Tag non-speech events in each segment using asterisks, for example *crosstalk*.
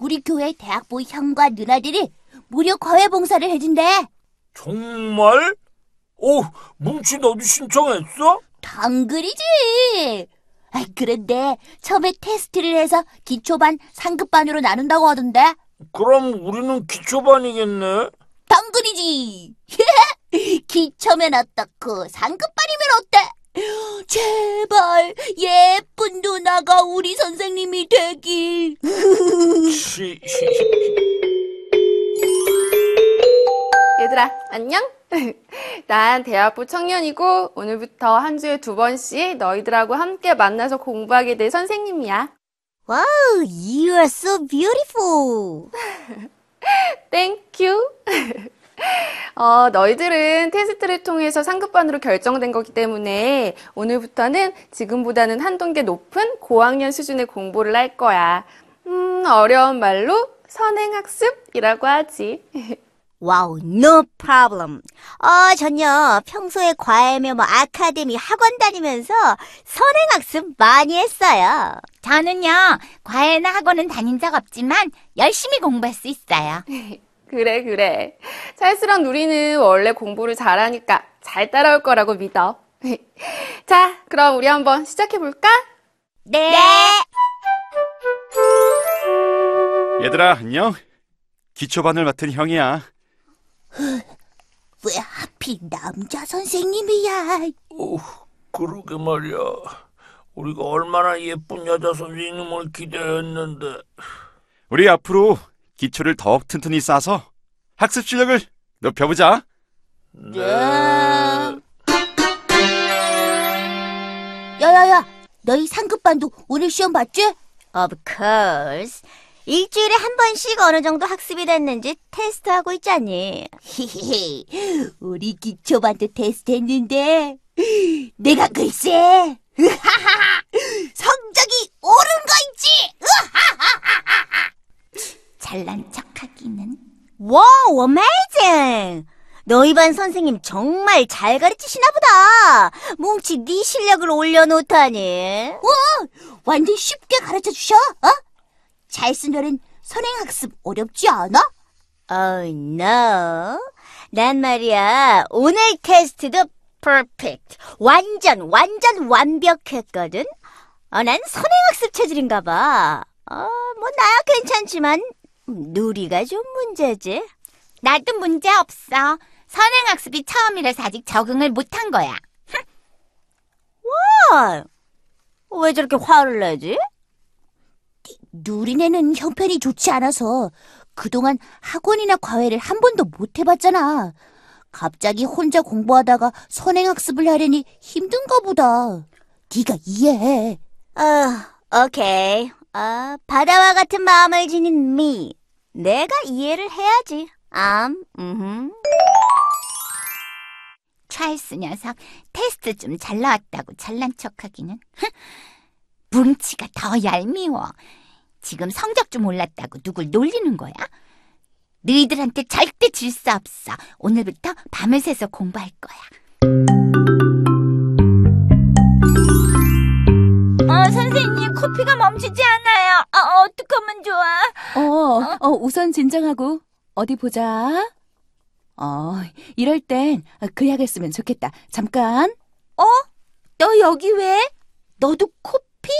우리 교회 대학부 형과 누나들이 무료 과외 봉사를 해준대. 정말? 오, 뭉치 너도 신청했어? 당근이지. 아, 그런데 처음에 테스트를 해서 기초반, 상급반으로 나눈다고 하던데. 그럼 우리는 기초반이겠네. 당근이지. *laughs* 기초면 어떻고 상급반이면 어때? 제발 예쁜 누나가 우리 선생님이 되길. 시, 얘들아, 안녕? *laughs* 난 대학부 청년이고 오늘부터 한 주에 두 번씩 너희들하고 함께 만나서 공부하게 될 선생님이야. Wow, you are so beautiful. *laughs* Thank you. *laughs* 어, 너희들은 테스트를 통해서 상급반으로 결정된 거기 때문에 오늘부터는 지금보다는 한 단계 높은 고학년 수준의 공부를 할 거야. 음, 어려운 말로 선행학습이라고 하지. *laughs* Wow, no problem. 어, 전요, 평소에 과외며 뭐 아카데미 학원 다니면서 선행학습 많이 했어요. 저는요, 과외나 학원은 다닌 적 없지만 열심히 공부할 수 있어요. *laughs* 그래, 그래. 찰스랑 누리는 원래 공부를 잘하니까 잘 따라올 거라고 믿어. *laughs* 자, 그럼 우리 한번 시작해볼까? 네. 얘들아, 안녕? 기초반을 맡은 형이야. *laughs* 왜 하필 남자 선생님이야? 오, 그러게 말이야. 우리가 얼마나 예쁜 여자 선생님을 기대했는데. 우리 앞으로 기초를 더욱 튼튼히 쌓아서 학습 실력을 높여보자. 네. 야야야, 너희 상급반도 오늘 시험 봤지? Of course. 일주일에 한 번씩 어느 정도 학습이 됐는지 테스트하고 있잖니. 히히히, 우리 기초반도 테스트했는데 내가 글쎄 *laughs* 성적이 오른 거 있지? *laughs* 잘난 척하기는. Wow, amazing! 너희 반 선생님 정말 잘 가르치시나 보다. 뭉치 네 실력을 올려놓다니. 와, 완전 쉽게 가르쳐 주셔. 어? 잘 쓰려는 선행학습 어렵지 않아? Oh no. 난 말이야 오늘 테스트도 perfect. 완전 완전 완벽했거든. 어, 난 선행학습 체질인가 봐. 어, 뭐 나야 괜찮지만 누리가 좀 문제지. 나도 문제 없어. 선행학습이 처음이라서 아직 적응을 못한 거야. 아, 왜 저렇게 화를 내지? 누리네는 형편이 좋지 않아서 그동안 학원이나 과외를 한 번도 못 해봤잖아. 갑자기 혼자 공부하다가 선행학습을 하려니 힘든가 보다. 네가 이해해. 아, 오케이. 아, 바다와 같은 마음을 지닌 미. 내가 이해를 해야지. 암, 음. 찰스 녀석 테스트 좀 잘 나왔다고 잘난 척하기는. 뭉치가 더 얄미워. 지금 성적 좀 올랐다고 누굴 놀리는 거야? 너희들한테 절대 질 수 없어. 오늘부터 밤을 새서 공부할 거야. 어, 선생님, 코피가 멈추지 않아요. 어, 어떡하면 좋아? 어, 어, 우선 진정하고 어디 보자. 어, 이럴 땐 그 약을 쓰면 좋겠다. 잠깐. 어? 너 여기 왜? 너도 코피?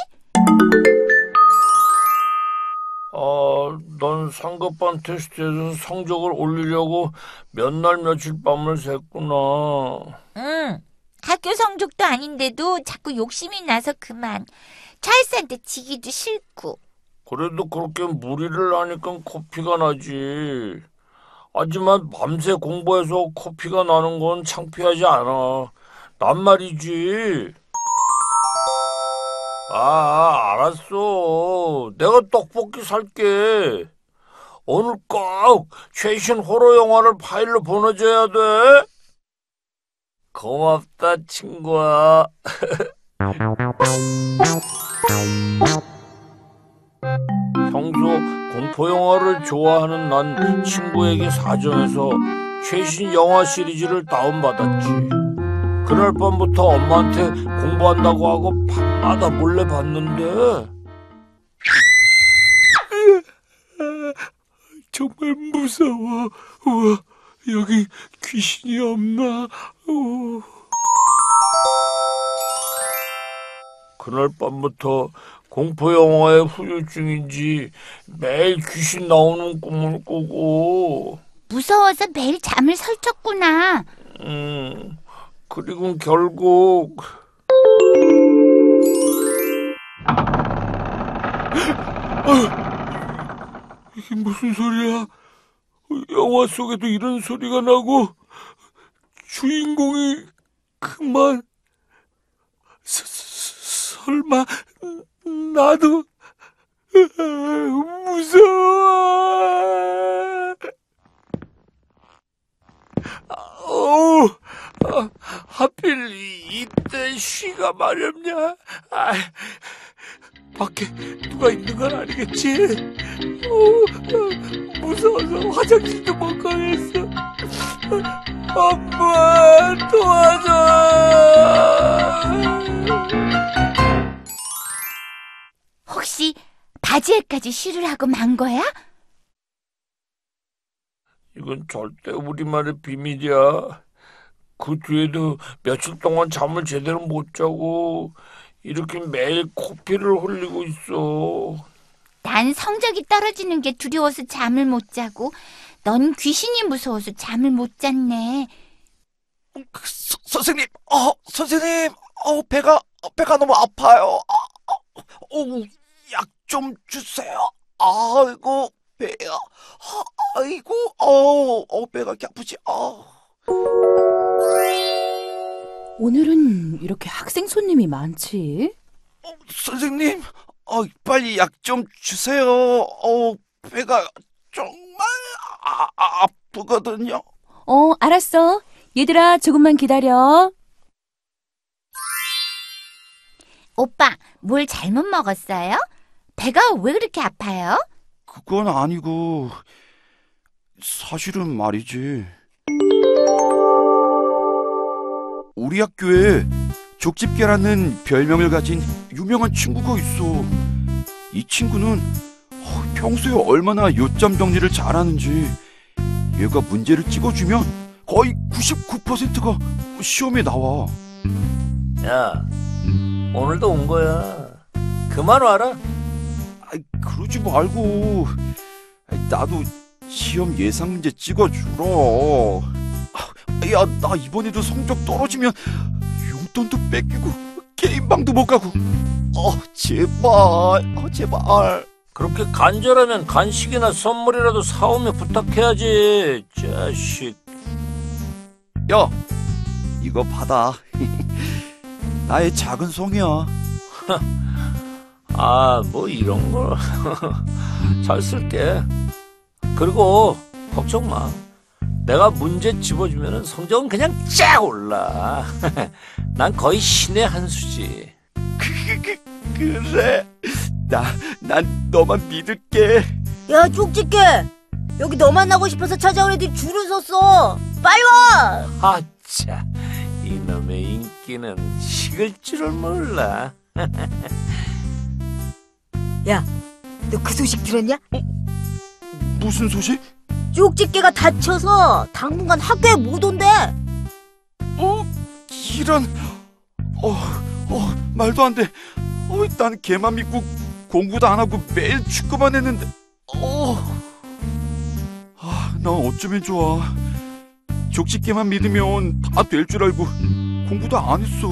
아, 넌 상급반 테스트에서 성적을 올리려고 몇 날 며칠 밤을 샜구나. 응. 학교 성적도 아닌데도 자꾸 욕심이 나서 그만. 찰스한테 지기도 싫고. 그래도 그렇게 무리를 하니까 코피가 나지. 하지만 밤새 공부해서 코피가 나는 건 창피하지 않아. 난 말이지. 아, 알았어. 내가 떡볶이 살게. 오늘 꼭 최신 호러 영화를 파일로 보내줘야 돼. 고맙다, 친구야. *laughs* 공포 영화를 좋아하는 난 친구에게 사정해서 최신 영화 시리즈를 다운받았지. 그날 밤부터 엄마한테 공부한다고 하고 밤마다 몰래 봤는데 정말 무서워. 우와, 여기 귀신이 없나? 우. 그날 밤부터 공포 영화의 후유증인지 매일 귀신 나오는 꿈을 꾸고, 무서워서 매일 잠을 설쳤구나. 음, 그리고 결국 이게 무슨 소리야? 영화 속에도 이런 소리가 나고 주인공이 그만 서, 서- 설마 나도 *laughs* 무서워. 아, 하필 이- 이때 쉬가 마렵냐? 아, 밖에 누가 있는 건 아니겠지? 어, 무서워서 화장실도 못 가겠어. 엄마, 도와줘! 바지에까지 쉬를 하고 만 거야? 이건 절대 우리만의 비밀이야. 그 뒤에도 며칠 동안 잠을 제대로 못 자고 이렇게 매일 코피를 흘리고 있어. 난 성적이 떨어지는 게 두려워서 잠을 못 자고, 넌 귀신이 무서워서 잠을 못 잤네. 서, 선생님, 어, 선생님, 어, 배가, 배가 너무 아파요. 아, 아, 어, 약 좀 주세요. 아이고, 배야. 아, 아이고, 어, 어, 배가 이렇게 아프지. 아. 오늘은 이렇게 학생 손님이 많지? 어, 선생님, 어, 빨리 약 좀 주세요. 어, 배가 정말 아, 아, 아프거든요. 어, 알았어. 얘들아, 조금만 기다려. 오빠, 뭘 잘못 먹었어요? 배가 왜 그렇게 아파요? 그건 아니고, 사실은 말이지. 우리 학교에 족집게라는 별명을 가진 유명한 친구가 있어. 이 친구는 어, 평소에 얼마나 요점 정리를 잘하는지 얘가 문제를 찍어주면 거의 99%가 시험에 나와. 야, 오늘도 온 거야. 그만 와라. 아이, 그러지 말고 나도 시험 예상 문제 찍어주라. 아, 야, 나 이번에도 성적 떨어지면 용돈도 뺏기고 게임방도 못 가고. 어, 제발, 어, 제발. 그렇게 간절하면 간식이나 선물이라도 사오며 부탁해야지. 자식. 야, 이거 받아. *laughs* 나의 작은 성이야. 아, 뭐 이런 걸. *laughs* 잘 쓸게. 그리고 걱정 마. 내가 문제 집어주면 성적은 그냥 쫙 올라. *laughs* 난 거의 신의 한 수지. *laughs* 그래. 나, 난 너만 믿을게. 야, 쪽집게! 여기 너 만나고 싶어서 찾아온 애들이 줄을 섰어! 빨리 와! 아차, 이놈의 인기는 식을 줄을 몰라. 야, 너 그 소식 들었냐? 무슨 소식? 쪽집게가 다쳐서 당분간 학교에 못 온대! 어? 이런 어, 어, 말도 안 돼. 어, 난 걔만 믿고 공부도 안 하고 매일 축구만 했는데. 어. 아, 난 어쩌면 좋아. 족집게만 믿으면 다 될 줄 알고 공부도 안 했어.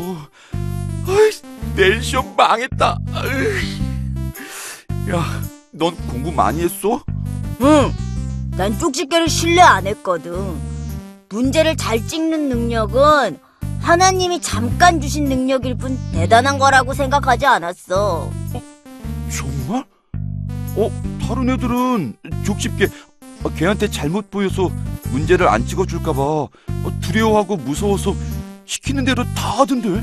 아이, 내일 시험 망했다. 아이. 야, 넌 공부 많이 했어? 응, 난 쪽집게를 신뢰 안 했거든. 문제를 잘 찍는 능력은 하나님이 잠깐 주신 능력일 뿐 대단한 거라고 생각하지 않았어. 정말? 어, 다른 애들은 족집게 어, 걔한테 잘못 보여서 문제를 안 찍어줄까봐 어, 두려워하고 무서워서 시키는 대로 다 하던데.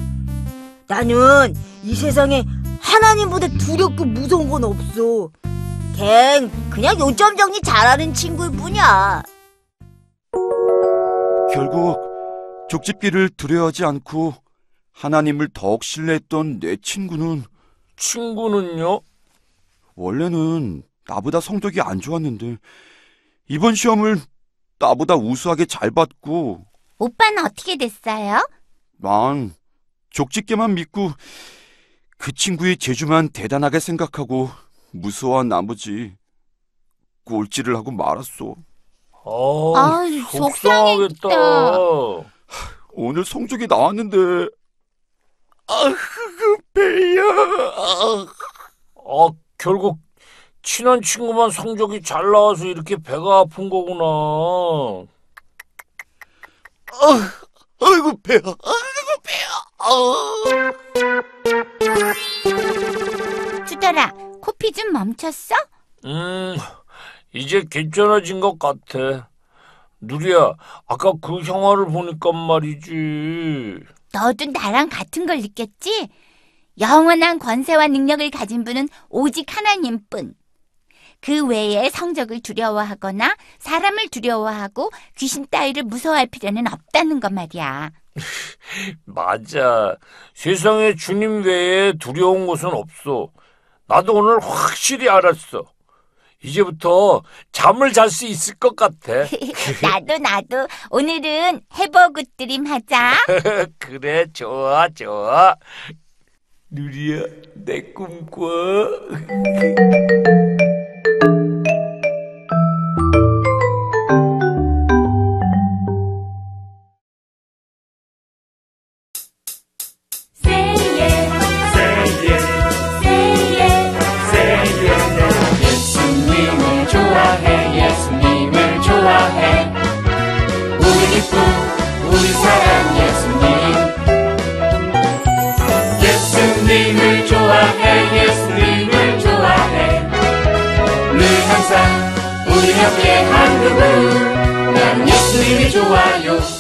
나는 이 세상에 하나님보다 두렵고 무서운 건 없어. 걘 그냥 요점 정리 잘하는 친구일 뿐이야. 결국 족집기를 두려워하지 않고 하나님을 더욱 신뢰했던 내 친구는 친구는요? 원래는 나보다 성적이 안 좋았는데 이번 시험을 나보다 우수하게 잘 받고 오빠는 어떻게 됐어요? 난 족집게만 믿고 그 친구의 재주만 대단하게 생각하고 무서워한 나머지 꼴찌를 하고 말았어. 어, 아유, 속상하겠다. 오늘 성적이 나왔는데 아흐 배야. 아, 결국 친한 친구만 성적이 잘 나와서 이렇게 배가 아픈 거구나. 아이고 배야. 아이고 배야. 주더라, 코피 좀 멈췄어? 음, 이제 괜찮아진 것 같아. 누리야, 아까 그 형아를 보니까 말이지. 너도 나랑 같은 걸 느꼈지? 영원한 권세와 능력을 가진 분은 오직 하나님뿐. 그 외에 성적을 두려워하거나 사람을 두려워하고 귀신 따위를 무서워할 필요는 없다는 것 말이야. *laughs* 맞아. 세상에 주님 외에 두려운 것은 없어. 나도 오늘 확실히 알았어. 이제부터 잠을 잘 수 있을 것 같아. *laughs* 나도 나도 오늘은 해버굿드림 하자. *laughs* 그래, 좋아, 좋아. 누리야, 내 꿈꿔. *laughs* 우리 옆에 한 그분 나는 예수님이 좋아요